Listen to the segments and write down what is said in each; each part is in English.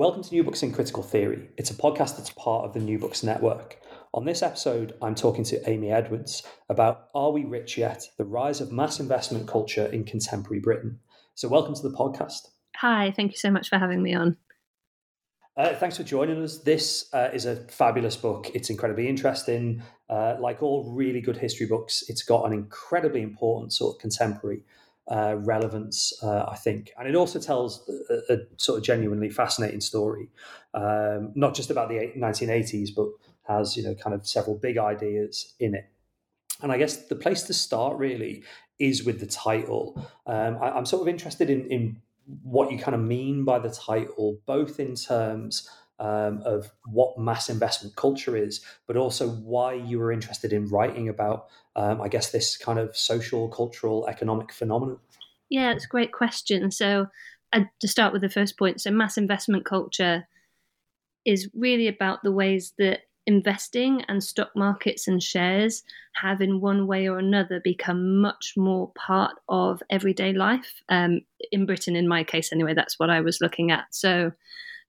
Welcome to New Books in Critical Theory. It's a podcast that's part of the New Books Network. On this episode, I'm talking to Amy Edwards about Are We Rich Yet? The Rise of Mass Investment Culture in Contemporary Britain. So, welcome to the podcast. Hi, thank you so much for having me on. Uh, thanks for joining us. This uh, is a fabulous book. It's incredibly interesting. Uh, like all really good history books, it's got an incredibly important sort of contemporary uh, relevance, uh, I think. And it also tells a, a sort of genuinely fascinating story, um, not just about the 1980s, but has, you know, kind of several big ideas in it. And I guess the place to start really is with the title. Um, I, am sort of interested in, in what you kind of mean by the title, both in terms um, of what mass investment culture is, but also why you were interested in writing about, um, I guess, this kind of social, cultural, economic phenomenon. Yeah, it's a great question. So, uh, to start with the first point, so mass investment culture is really about the ways that investing and stock markets and shares have, in one way or another, become much more part of everyday life. Um, in Britain, in my case, anyway, that's what I was looking at. So,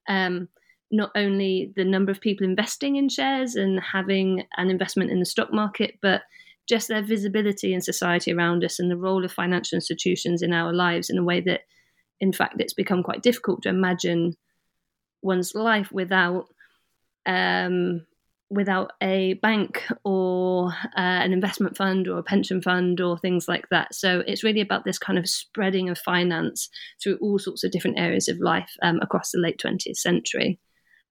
um, not only the number of people investing in shares and having an investment in the stock market, but just their visibility in society around us and the role of financial institutions in our lives in a way that, in fact, it's become quite difficult to imagine one's life without um, without a bank or uh, an investment fund or a pension fund or things like that. So it's really about this kind of spreading of finance through all sorts of different areas of life um, across the late 20th century.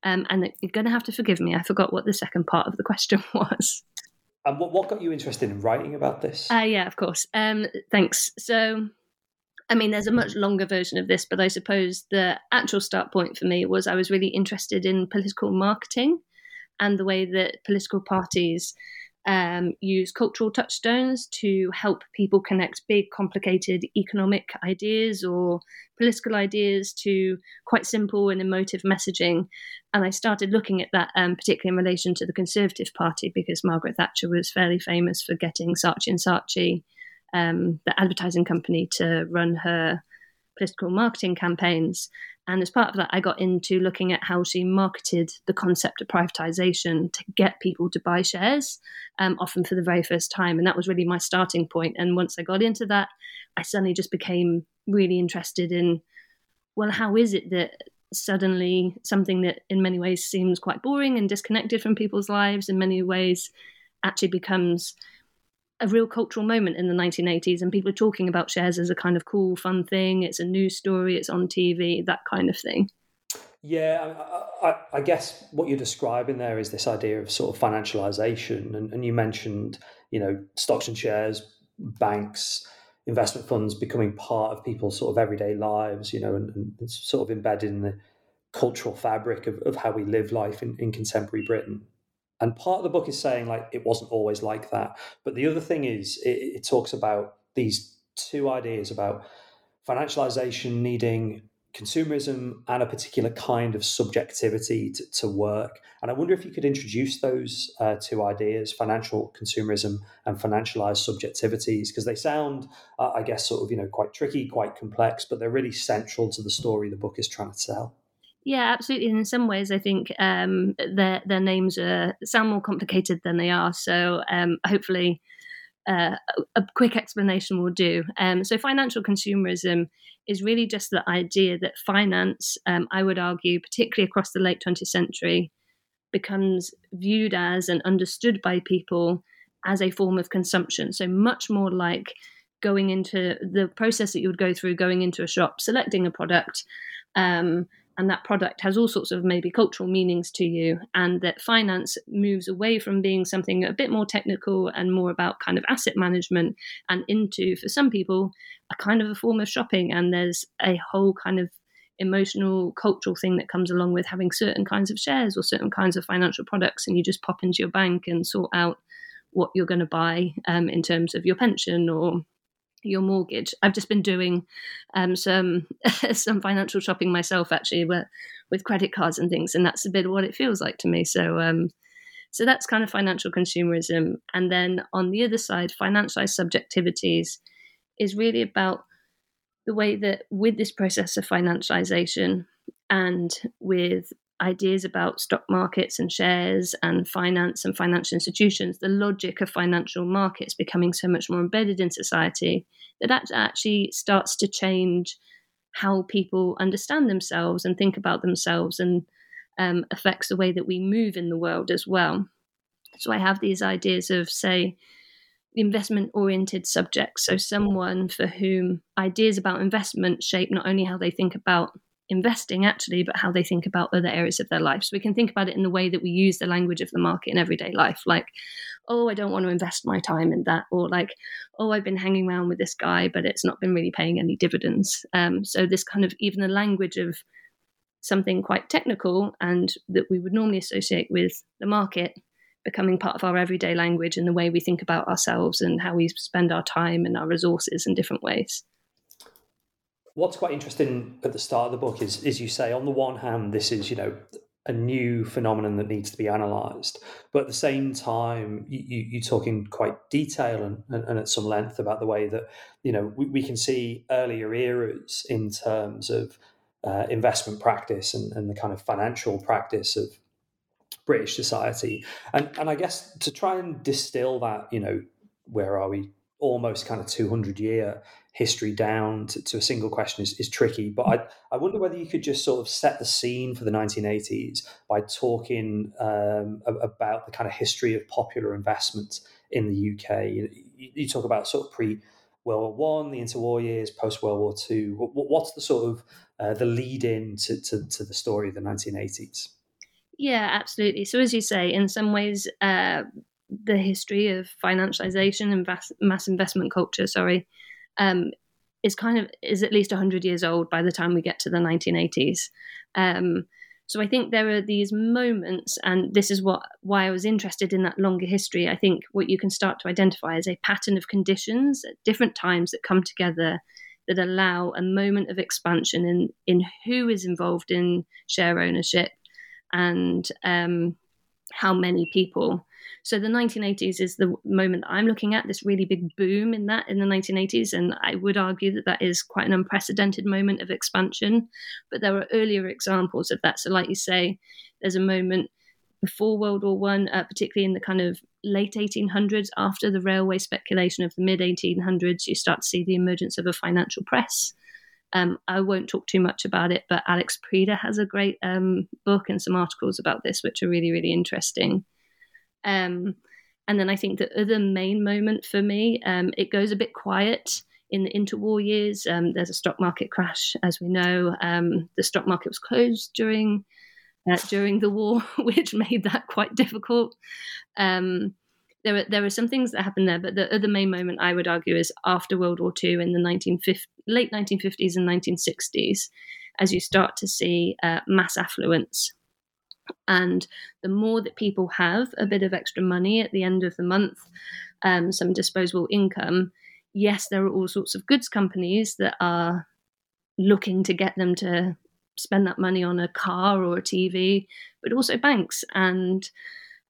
Um, and you're going to have to forgive me. I forgot what the second part of the question was. And what, what got you interested in writing about this? Uh, yeah, of course. Um, thanks. So, I mean, there's a much longer version of this, but I suppose the actual start point for me was I was really interested in political marketing and the way that political parties um, use cultural touchstones to help people connect big, complicated economic ideas or political ideas to quite simple and emotive messaging. And I started looking at that, um, particularly in relation to the Conservative Party, because Margaret Thatcher was fairly famous for getting Saatchi and Saatchi, um, the advertising company, to run her political marketing campaigns. And as part of that, I got into looking at how she marketed the concept of privatization to get people to buy shares, um, often for the very first time. And that was really my starting point. And once I got into that, I suddenly just became really interested in well, how is it that suddenly something that in many ways seems quite boring and disconnected from people's lives in many ways actually becomes a real cultural moment in the 1980s, and people are talking about shares as a kind of cool, fun thing. It's a news story, it's on TV, that kind of thing. Yeah, I, I, I, guess what you're describing there is this idea of sort of financialization, and, and you mentioned, you know, stocks and shares, banks, investment funds becoming part of people's sort of everyday lives, you know, and, and sort of embedded in the cultural fabric of, of how we live life in, in contemporary Britain. And part of the book is saying like it wasn't always like that. But the other thing is it, it talks about these two ideas about financialization needing consumerism and a particular kind of subjectivity to, to work. And I wonder if you could introduce those uh, two ideas financial consumerism and financialized subjectivities, because they sound, uh, I guess, sort of, you know, quite tricky, quite complex, but they're really central to the story the book is trying to tell. Yeah, absolutely. In some ways, I think um, their their names are, sound more complicated than they are. So um, hopefully, uh, a quick explanation will do. Um, so, financial consumerism is really just the idea that finance, um, I would argue, particularly across the late 20th century, becomes viewed as and understood by people as a form of consumption. So, much more like going into the process that you would go through going into a shop, selecting a product. Um, and that product has all sorts of maybe cultural meanings to you, and that finance moves away from being something a bit more technical and more about kind of asset management and into, for some people, a kind of a form of shopping. And there's a whole kind of emotional, cultural thing that comes along with having certain kinds of shares or certain kinds of financial products, and you just pop into your bank and sort out what you're going to buy um, in terms of your pension or your mortgage. I've just been doing um, some some financial shopping myself, actually, with, with credit cards and things, and that's a bit what it feels like to me. So, um, so that's kind of financial consumerism. And then on the other side, financialized subjectivities is really about the way that with this process of financialization and with ideas about stock markets and shares and finance and financial institutions, the logic of financial markets becoming so much more embedded in society that that actually starts to change how people understand themselves and think about themselves and um, affects the way that we move in the world as well. So I have these ideas of, say, investment oriented subjects. So someone for whom ideas about investment shape not only how they think about investing actually, but how they think about other areas of their life. So we can think about it in the way that we use the language of the market in everyday life, like, oh, I don't want to invest my time in that, or like, oh, I've been hanging around with this guy, but it's not been really paying any dividends. Um, so this kind of even the language of something quite technical and that we would normally associate with the market becoming part of our everyday language and the way we think about ourselves and how we spend our time and our resources in different ways what's quite interesting at the start of the book is, is you say, on the one hand, this is, you know, a new phenomenon that needs to be analysed, but at the same time, you, you talk in quite detail and, and, and, at some length about the way that you know we, we can see earlier eras in terms of uh, investment practice and, and the kind of financial practice of British society, and and I guess to try and distill that, you know, where are we? Almost kind of two hundred year history down to, to a single question is, is tricky. But I, I wonder whether you could just sort of set the scene for the 1980s by talking um, about the kind of history of popular investment in the UK. You, you talk about sort of pre World War One, the interwar years, post World War Two. What's the sort of uh, the lead in to, to, to, the story of the 1980s? Yeah, absolutely. So as you say, in some ways, uh, the history of financialization and mass investment culture, sorry, um, is kind of is at least 100 years old by the time we get to the 1980s um, so i think there are these moments and this is what why i was interested in that longer history. I think what you can start to identify is a pattern of conditions at different times that come together that allow a moment of expansion in in who is involved in share ownership and um, how many people so the 1980s is the moment that I'm looking at, this really big boom in that in the 1980s. And I would argue that that is quite an unprecedented moment of expansion. But there are earlier examples of that. So, like you say, there's a moment before World War One, uh, particularly in the kind of late 1800s, after the railway speculation of the mid 1800s, you start to see the emergence of a financial press. Um, I won't talk too much about it, but Alex Preda has a great um, book and some articles about this, which are really, really interesting. Um, and then I think the other main moment for me, um, it goes a bit quiet in the interwar years. Um, there's a stock market crash, as we know. Um, the stock market was closed during uh, during the war, which made that quite difficult. Um, there are there are some things that happened there, but the other main moment I would argue is after World War II in the 1950, late 1950s and 1960s, as you start to see uh, mass affluence and the more that people have a bit of extra money at the end of the month, um, some disposable income, yes, there are all sorts of goods companies that are looking to get them to spend that money on a car or a TV, but also banks. And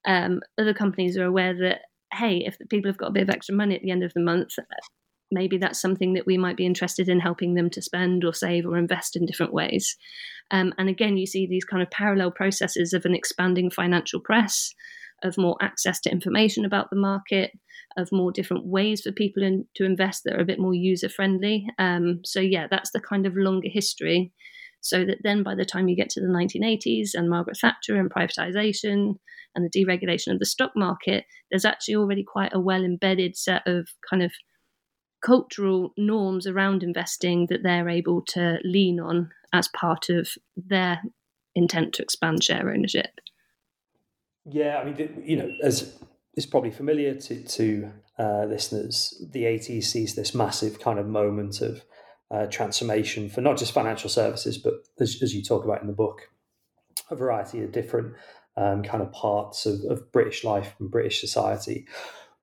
um, other companies are aware that hey, if people have got a bit of extra money at the end of the month, maybe that's something that we might be interested in helping them to spend or save or invest in different ways. Um, and again, you see these kind of parallel processes of an expanding financial press, of more access to information about the market, of more different ways for people in, to invest that are a bit more user friendly. Um, so, yeah, that's the kind of longer history. So that then by the time you get to the 1980s and Margaret Thatcher and privatization and the deregulation of the stock market, there's actually already quite a well embedded set of kind of cultural norms around investing that they're able to lean on as part of their intent to expand share ownership. Yeah, I mean, you know, as is probably familiar to, to uh, listeners, the 80s sees this massive kind of moment of uh, transformation for not just financial services, but as, as, you talk about in the book, a variety of different um, kind of parts of, of British life and British society.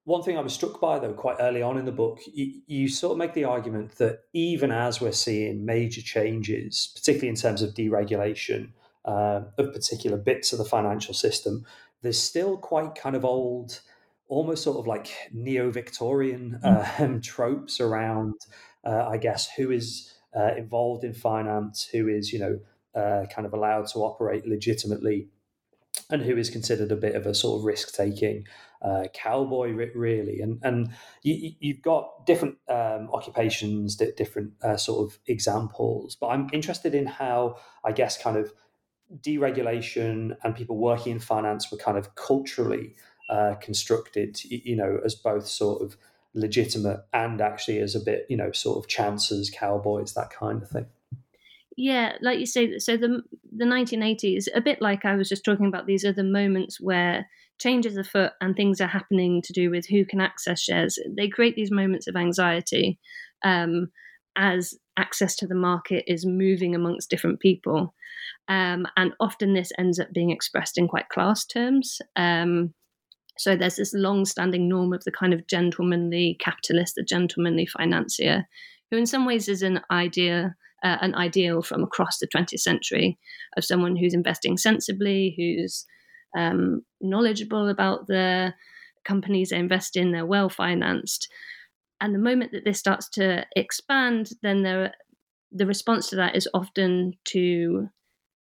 One thing I was struck by, though, quite early on in the book, you, you, sort of make the argument that even as we're seeing major changes, particularly in terms of deregulation uh, of particular bits of the financial system, there's still quite kind of old, almost sort of like neo Victorian mm. um, tropes around, uh, I guess, who is uh, involved in finance, who is, you know, uh, kind of allowed to operate legitimately and who is considered a bit of a sort of risk taking uh, cowboy, really. And and you, have got different um, occupations, different uh, sort of examples. But I'm interested in how, I guess, kind of deregulation and people working in finance were kind of culturally uh, constructed, you know, as both sort of legitimate and actually as a bit, you know, sort of chances, cowboys, that kind of thing yeah, like you say, so the the 1980s, a bit like I was just talking about these other moments where changes afoot and things are happening to do with who can access shares. They create these moments of anxiety um, as access to the market is moving amongst different people, um, and often this ends up being expressed in quite class terms. Um, so there's this long-standing norm of the kind of gentlemanly capitalist, the gentlemanly financier, who in some ways is an idea uh, an ideal from across the 20th century of someone who's investing sensibly, who's um, knowledgeable about the companies they invest in, they're well financed. And the moment that this starts to expand, then there, the response to that is often to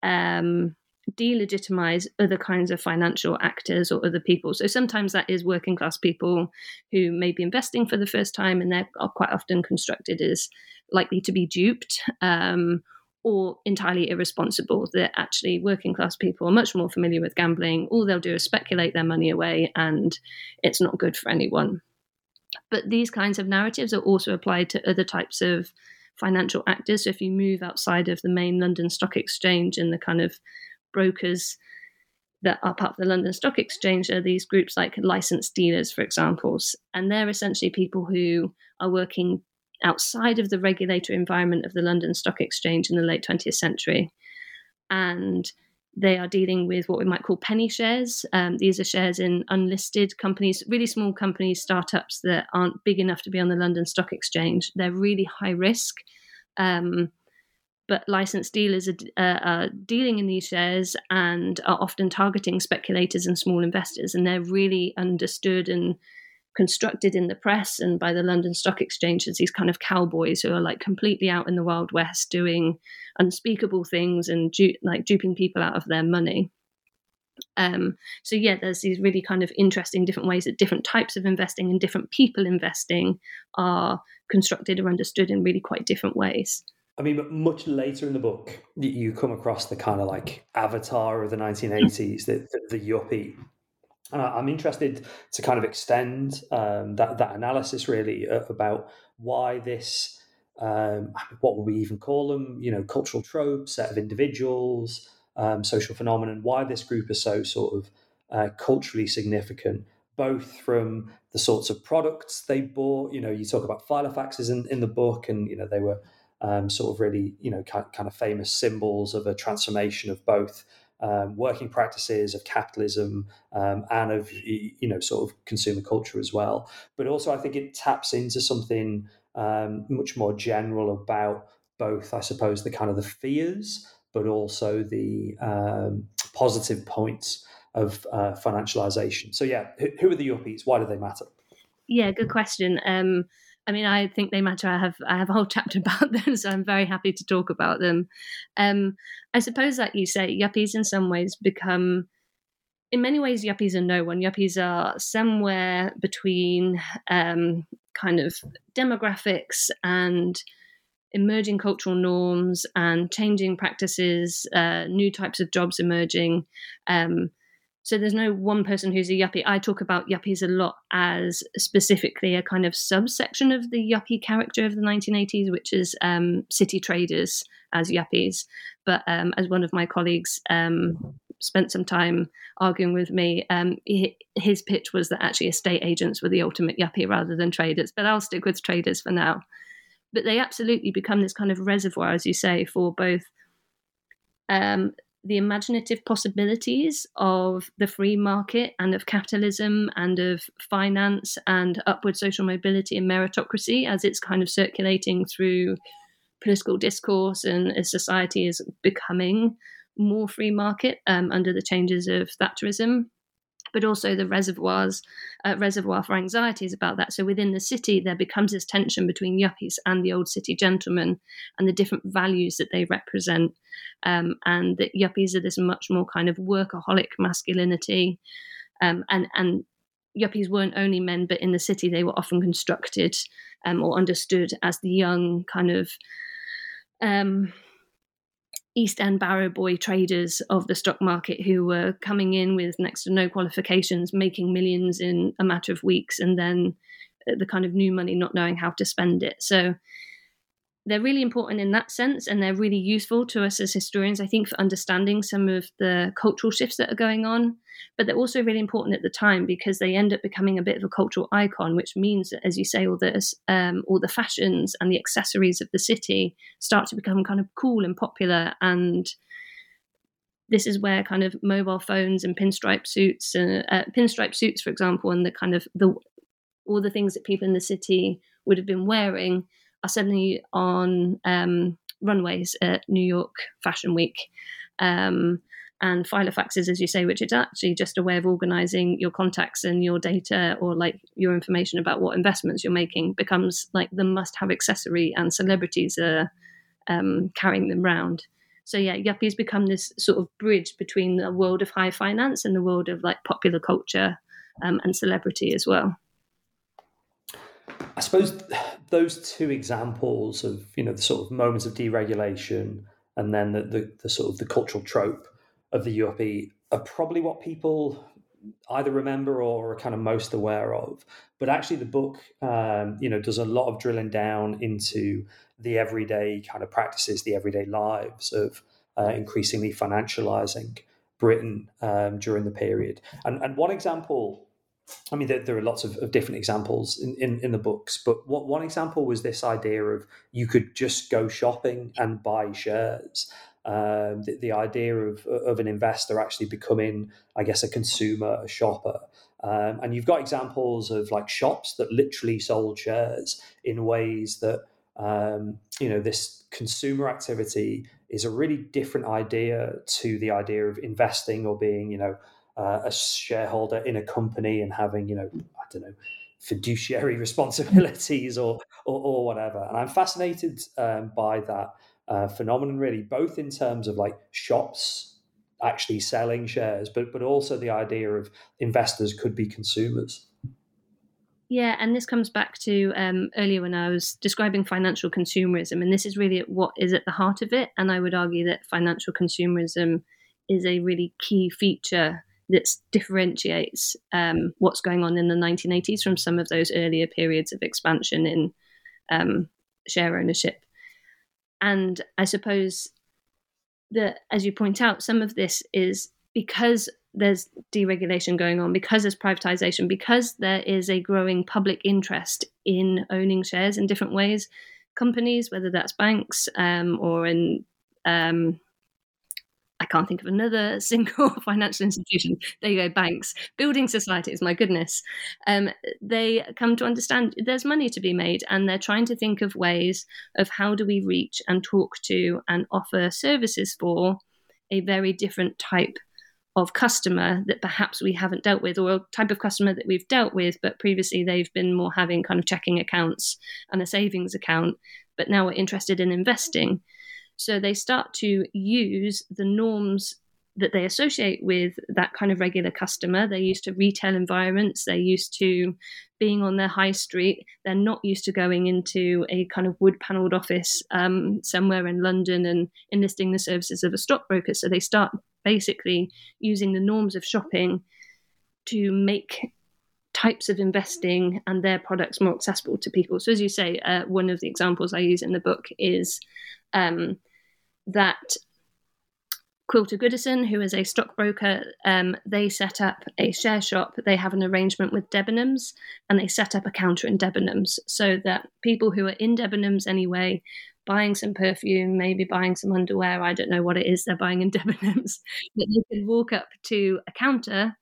um, delegitimize other kinds of financial actors or other people. So sometimes that is working class people who may be investing for the first time and they're quite often constructed as likely to be duped. Um, or entirely irresponsible, that actually working class people are much more familiar with gambling. All they'll do is speculate their money away, and it's not good for anyone. But these kinds of narratives are also applied to other types of financial actors. So if you move outside of the main London Stock Exchange and the kind of brokers that are part of the London Stock Exchange are these groups like licensed dealers, for example. And they're essentially people who are working outside of the regulatory environment of the London Stock Exchange in the late 20th century. And they are dealing with what we might call penny shares. Um, these are shares in unlisted companies, really small companies, startups that aren't big enough to be on the London Stock Exchange. They're really high risk. Um, but licensed dealers are, uh, are, dealing in these shares and are often targeting speculators and small investors, and they're really understood and constructed in the press and by the London Stock Exchange as these kind of cowboys who are like completely out in the Wild West doing unspeakable things and du- like duping people out of their money. Um, so yeah, there's these really kind of interesting different ways that different types of investing and different people investing are constructed or understood in really quite different ways. I mean, much later in the book, you come across the kind of like avatar of the 1980s, the, the, the yuppie. And I'm interested to kind of extend um, that, that analysis really uh, about why this, um, what would we even call them, you know, cultural trope, set of individuals, um, social phenomenon, why this group is so sort of uh, culturally significant, both from the sorts of products they bought. You know, you talk about Filofaxes in, in the book, and, you know, they were um, sort of really, you know, kind of famous symbols of a transformation of both um, working practices, of capitalism, um, and of you know, sort of consumer culture as well. But also, I think it taps into something um, much more general about both, I suppose, the kind of the fears, but also the um, positive points of uh, financialization. So, yeah, who, are the yuppies? Why do they matter? Yeah, good question. I mean, I think they matter. I have I have a whole chapter about them, so I'm very happy to talk about them. Um, I suppose, like you say, yuppies in some ways become, in many ways, yuppies are no one. Yuppies are somewhere between um, kind of demographics and emerging cultural norms and changing practices, uh, new types of jobs emerging. Um, so there's no one person who's a yuppie. I talk about yuppies a lot as specifically a kind of subsection of the yuppie character of the 1980s, which is um, city traders as yuppies. But um, as one of my colleagues um, spent some time arguing with me, um, he, his pitch was that actually estate agents were the ultimate yuppie rather than traders. But I'll stick with traders for now. But they absolutely become this kind of reservoir, as you say, for both um, the imaginative possibilities of the free market and of capitalism and of finance and upward social mobility and meritocracy as it's kind of circulating through political discourse and as society is becoming more free market um, under the changes of Thatcherism but also the reservoirs uh, reservoir for anxieties about that. So within the city, there becomes this tension between yuppies and the old city gentlemen and the different values that they represent, um, and that yuppies are this much more kind of workaholic masculinity, um, and and yuppies weren't only men, but in the city they were often constructed um, or understood as the young kind of um, East End barrow boy traders of the stock market who were coming in with next to no qualifications, making millions in a matter of weeks, and then uh, the kind of new money not knowing how to spend it. So they're really important in that sense and they're really useful to us as historians i think for understanding some of the cultural shifts that are going on. But they're also really important at the time because they end up becoming a bit of a cultural icon which means that as you say all this um, all the fashions and the accessories of the city start to become kind of cool and popular. And this is where kind of mobile phones and pinstripe suits and uh, pinstripe suits for example and the kind of the all the things that people in the city would have been wearing are suddenly on um, runways at New York Fashion Week. Um, and filofaxes, as you say, which is actually just a way of organizing your contacts and your data or like your information about what investments you're making becomes like the must have accessory, and celebrities are um, carrying them around. So, yeah, yuppies become this sort of bridge between the world of high finance and the world of like popular culture um, and celebrity as well. I suppose those two examples of you know the sort of moments of deregulation and then the, the, the sort of the cultural trope of the yuppie are probably what people either remember or are kind of most aware of. But actually, the book, um, you know, does a lot of drilling down into the everyday kind of practices, the everyday lives of uh, increasingly financializing Britain um, during the period. And, and one example I mean, there, there are lots of, of different examples in, in, in, the books, but what, one example was this idea of you could just go shopping and buy shares. Um, the, the, idea of, of an investor actually becoming, I guess, a consumer, a shopper. Um, and you've got examples of like shops that literally sold shares in ways that, um, you know, this consumer activity is a really different idea to the idea of investing or being, you know, uh, a shareholder in a company and having, you know, I don't know, fiduciary responsibilities or, or, or whatever. And I'm fascinated um, by that uh, phenomenon, really, both in terms of like shops actually selling shares, but but also the idea of investors could be consumers. Yeah, and this comes back to um, earlier when I was describing financial consumerism, and this is really what is at the heart of it. And I would argue that financial consumerism is a really key feature that differentiates um, what's going on in the 1980s from some of those earlier periods of expansion in um, share ownership. And I suppose that, as you point out, some of this is because there's deregulation going on, because there's privatization, because there is a growing public interest in owning shares in different ways. Companies, whether that's banks um, or in um, I can't think of another single financial institution. There you go, banks, building societies, my goodness. Um, they come to understand there's money to be made and they're trying to think of ways of how do we reach and talk to and offer services for a very different type of customer that perhaps we haven't dealt with, or a type of customer that we've dealt with, but previously they've been more having kind of checking accounts and a savings account, but now we're interested in investing. So they start to use the norms that they associate with that kind of regular customer. They're used to retail environments, they're used to being on their high street. They're not used to going into a kind of wood panelled office um, somewhere in London and enlisting the services of a stockbroker. So they start basically using the norms of shopping to make types of investing and their products more accessible to people. So, as you say, uh, one of the examples I use in the book is um, that Quilter Goodison, who is a stockbroker, um, they set up a share shop. They have an arrangement with Debenhams and they set up a counter in Debenhams so that people who are in Debenhams anyway buying some perfume, maybe buying some underwear. I don't know what it is they're buying in Debenhams. But they can walk up to a counter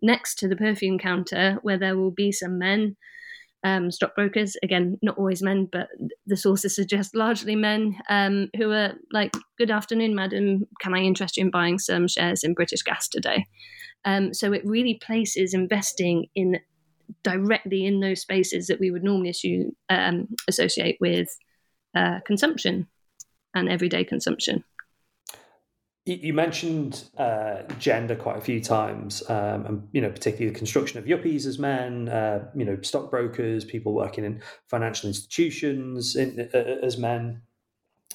next to the perfume counter where there will be some men, um, stockbrokers, again, not always men, but the sources suggest largely men, um, who are like, Good afternoon, madam. Can I interest you in buying some shares in British Gas today? Um, so it really places investing in directly in those spaces that we would normally assume, um, associate with uh, consumption and everyday consumption. You mentioned uh, gender quite a few times, um, and you know, particularly the construction of yuppies as men, uh, you know, stockbrokers, people working in financial institutions in, uh, as men.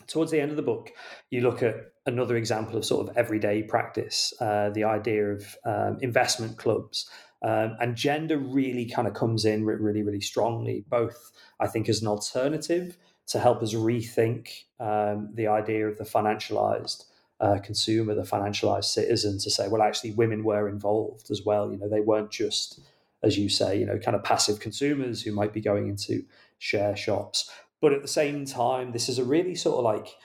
Towards the end of the book, you look at another example of sort of everyday practice, uh, the idea of um, investment clubs, um, and gender really kind of comes in really, really strongly, both I think as an alternative to help us rethink um, the idea of the financialized uh, consumer, the financialized citizen, to say, well, actually, women were involved as well. You know, they weren't just, as you say, you know, kind of passive consumers who might be going into share shops. But at the same time, this is a really sort of like,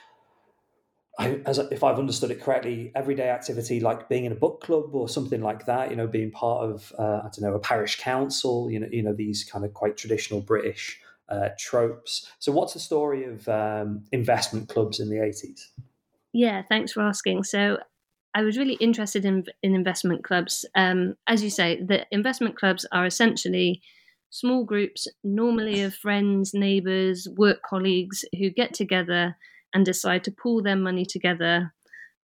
as if I've understood it correctly, everyday activity like being in a book club or something like that. You know, being part of uh, I don't know a parish council. You know, you know these kind of quite traditional British uh, tropes. So, what's the story of um, investment clubs in the 80s? Yeah, thanks for asking. So, I was really interested in, in investment clubs. Um, as you say, the investment clubs are essentially small groups, normally of friends, neighbors, work colleagues, who get together and decide to pool their money together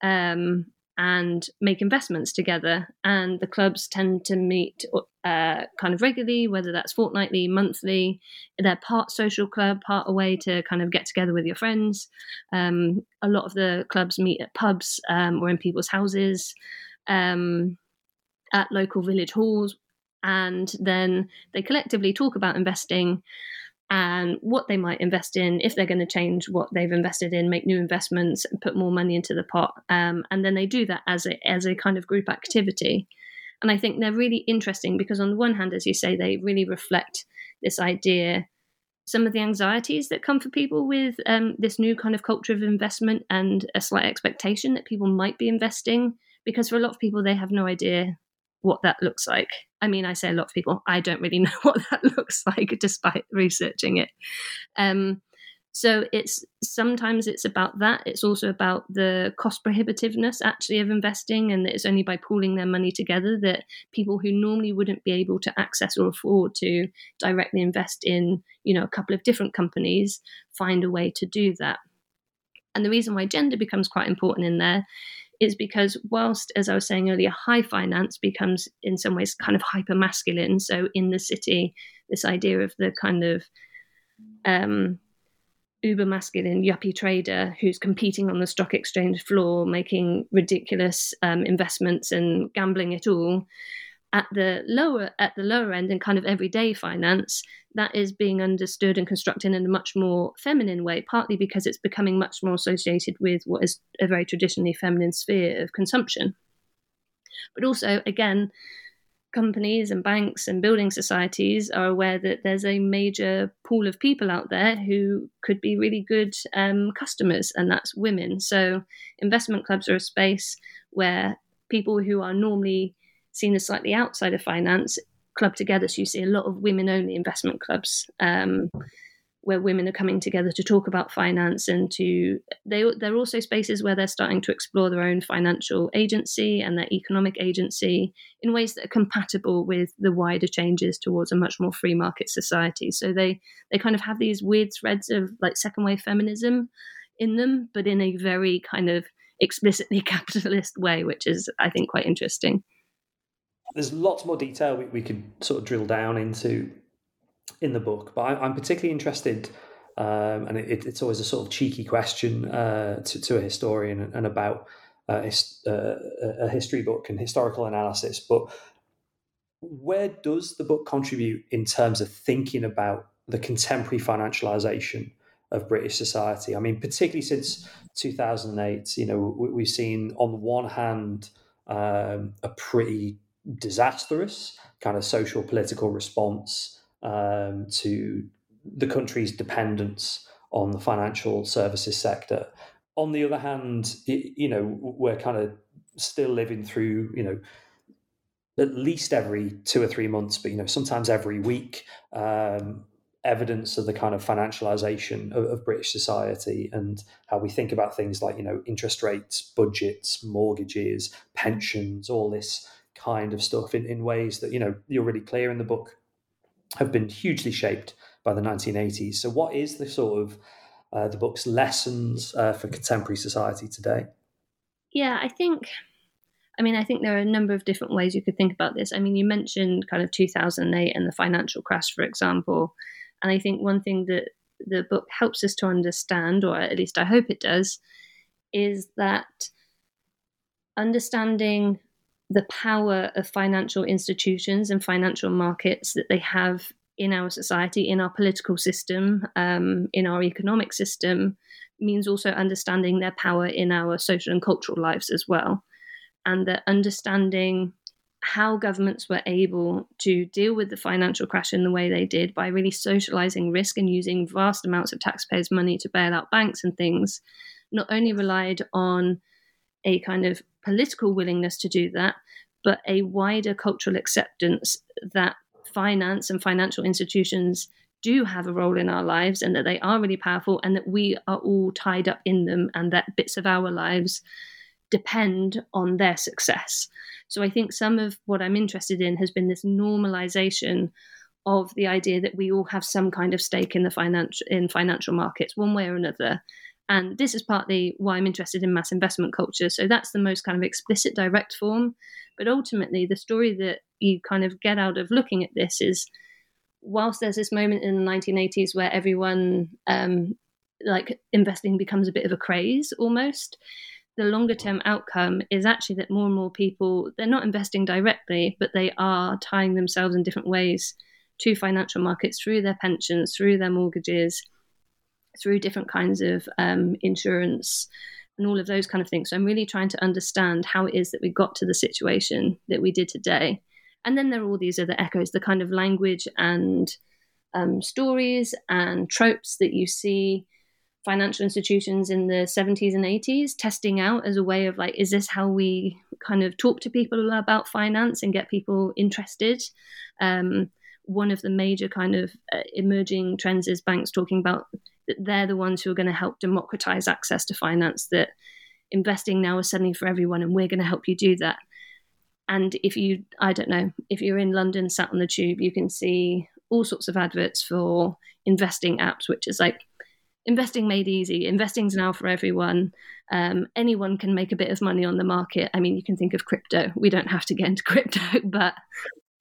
um, and make investments together. And the clubs tend to meet uh, kind of regularly, whether that's fortnightly, monthly. They're part social club, part a way to kind of get together with your friends. Um, a lot of the clubs meet at pubs um, or in people's houses, um, at local village halls. And then they collectively talk about investing and what they might invest in if they're going to change what they've invested in, make new investments, and put more money into the pot. Um, and then they do that as a as a kind of group activity. And I think they're really interesting because on the one hand, as you say, they really reflect this idea, some of the anxieties that come for people with um, this new kind of culture of investment and a slight expectation that people might be investing. Because for a lot of people, they have no idea what that looks like. I mean, I say a lot of people, I don't really know what that looks like despite researching it. Um, so it's sometimes it's about that. It's also about the cost prohibitiveness actually of investing, and that it's only by pooling their money together that people who normally wouldn't be able to access or afford to directly invest in, you know, a couple of different companies find a way to do that. And the reason why gender becomes quite important in there is because whilst, as I was saying earlier, high finance becomes in some ways kind of hyper masculine. So in the city, this idea of the kind of um, uber masculine yuppie trader who's competing on the stock exchange floor, making ridiculous um, investments and gambling it all at the lower at the lower end and kind of everyday finance that is being understood and constructed in a much more feminine way partly because it's becoming much more associated with what is a very traditionally feminine sphere of consumption but also again companies and banks and building societies are aware that there's a major pool of people out there who could be really good um, customers, and that's women. So, investment clubs are a space where people who are normally seen as slightly outside of finance club together. So, you see a lot of women only investment clubs. Um, where women are coming together to talk about finance and to they they're also spaces where they're starting to explore their own financial agency and their economic agency in ways that are compatible with the wider changes towards a much more free market society so they they kind of have these weird threads of like second wave feminism in them but in a very kind of explicitly capitalist way which is i think quite interesting there's lots more detail we, we could sort of drill down into in the book. But I, am particularly interested, um, and it, it's always a sort of cheeky question uh, to, to, a historian and about uh, a history book and historical analysis. But where does the book contribute in terms of thinking about the contemporary financialization of British society? I mean, particularly since 2008, you know, we, have seen on the one hand um, a pretty disastrous kind of social political response um, to the country's dependence on the financial services sector. On the other hand, you know, we're kind of still living through, you know, at least every two or three months, but you know, sometimes every week, um, evidence of the kind of financialization of, of, British society and how we think about things like you know interest rates, budgets, mortgages, pensions, all this kind of stuff in, in ways that you know you're really clear in the book have been hugely shaped by the 1980s. So, what is the sort of uh, the book's lessons uh, for contemporary society today? Yeah, I think. I mean, I think there are a number of different ways you could think about this. I mean, you mentioned kind of 2008 and the financial crash, for example. And I think one thing that the book helps us to understand, or at least I hope it does, is that understanding the power of financial institutions and financial markets that they have in our society, in our political system, um, in our economic system, means also understanding their power in our social and cultural lives as well. And that understanding how governments were able to deal with the financial crash in the way they did by really socializing risk and using vast amounts of taxpayers' money to bail out banks and things, not only relied on a kind of political willingness to do that, but a wider cultural acceptance that finance and financial institutions do have a role in our lives and that they are really powerful and that we are all tied up in them and that bits of our lives depend on their success. So I think some of what I'm interested in has been this normalization of the idea that we all have some kind of stake in the financial in financial markets one way or another and this is partly why I'm interested in mass investment culture. So that's the most kind of explicit, direct form. But ultimately, the story that you kind of get out of looking at this is whilst there's this moment in the 1980s where everyone, um, like investing becomes a bit of a craze almost, the longer term outcome is actually that more and more people, they're not investing directly, but they are tying themselves in different ways to financial markets through their pensions, through their mortgages through different kinds of um, insurance and all of those kind of things. So I'm really trying to understand how it is that we got to the situation that we did today. And then there are all these other echoes, the kind of language and um, stories and tropes that you see financial institutions in the 70s and 80s testing out as a way of like, is this how we kind of talk to people about finance and get people interested? Um, one of the major kind of uh, emerging trends is banks talking about that they're the ones who are going to help democratize access to finance, that investing now is suddenly for everyone and we're going to help you do that. And if you, I don't know, if you're in London sat on the tube, you can see all sorts of adverts for investing apps, which is like investing made easy. Investing's now for everyone. Um, anyone can make a bit of money on the market. I mean, you can think of crypto. We don't have to get into crypto, but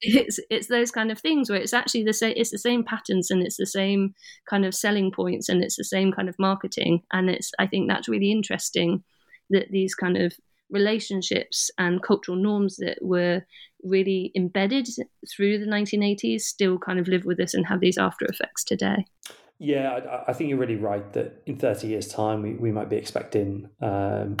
it's it's those kind of things where it's actually the same it's the same patterns and it's the same kind of selling points and it's the same kind of marketing. And it's i think that's really interesting that these kind of relationships and cultural norms that were really embedded through the 1980s still kind of live with us and have these after effects today. Yeah i, I think you're really right that in 30 years time we, we might be expecting um,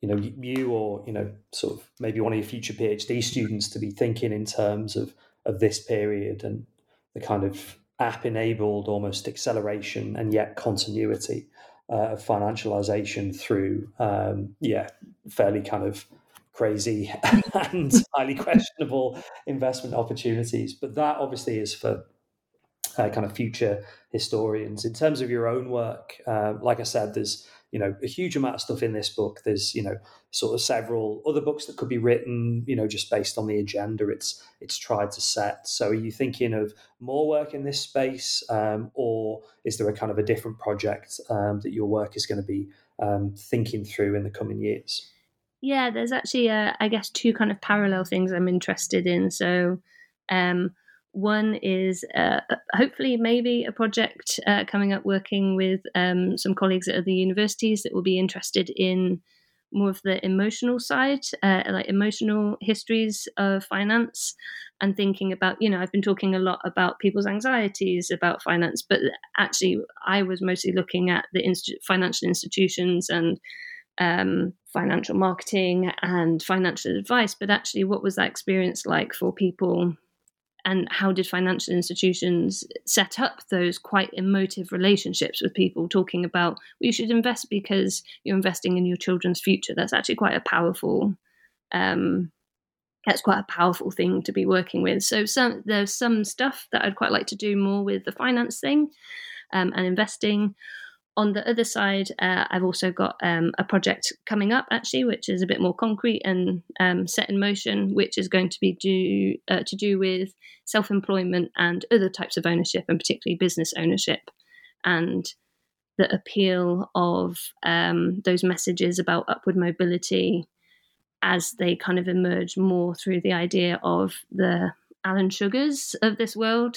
you know you or you know sort of maybe one of your future PhD students to be thinking in terms of of this period and the kind of app enabled almost acceleration and yet continuity uh, of financialization through um, yeah fairly kind of crazy and highly questionable investment opportunities. But that obviously is for uh, kind of future historians. In terms of your own work uh, like i said there's you know a huge amount of stuff in this book. There's you know sort of several other books that could be written you know just based on the agenda it's it's tried to set. So are you thinking of more work in this space um, or is there a kind of a different project um, that your work is going to be um, thinking through in the coming years? Yeah there's actually uh, i guess two kind of parallel things i'm interested in. So um, one is uh, hopefully maybe a project uh, coming up working with um, some colleagues at other universities that will be interested in more of the emotional side, uh, like emotional histories of finance, and thinking about, you know, I've been talking a lot about people's anxieties about finance, but actually, I was mostly looking at the financial institutions and um, financial marketing and financial advice. But actually, what was that experience like for people and how did financial institutions set up those quite emotive relationships with people talking about well, you should invest because you're investing in your children's future. That's actually quite a powerful um, that's quite a powerful thing to be working with. So some there's some stuff that i'd quite like to do more with the finance thing um, and investing on the other side, uh, I've also got um, a project coming up actually, which is a bit more concrete and um, set in motion, which is going to be do uh, to do with self-employment and other types of ownership, and particularly business ownership, and the appeal of um, those messages about upward mobility as they kind of emerge more through the idea of the Alan Sugars of this world,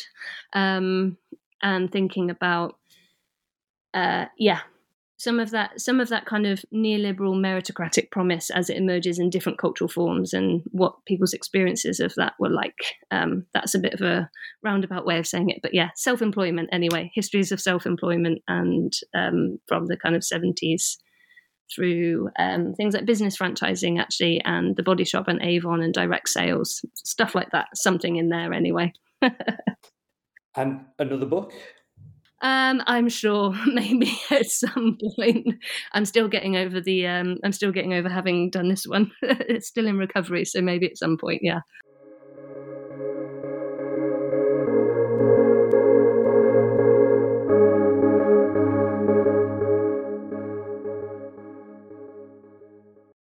um, and thinking about uh, yeah, some of that some of that kind of neoliberal meritocratic promise as it emerges in different cultural forms and what people's experiences of that were like um, that's a bit of a roundabout way of saying it. But yeah self-employment anyway histories of self-employment and um, from the kind of 70s through um, things like business franchising actually and the body shop and avon and direct sales stuff like that something in there anyway. And another book um, I'm sure maybe at some point. I'm still getting over the. Um, I'm still getting over having done this one. it's still in recovery, so maybe at some point, yeah.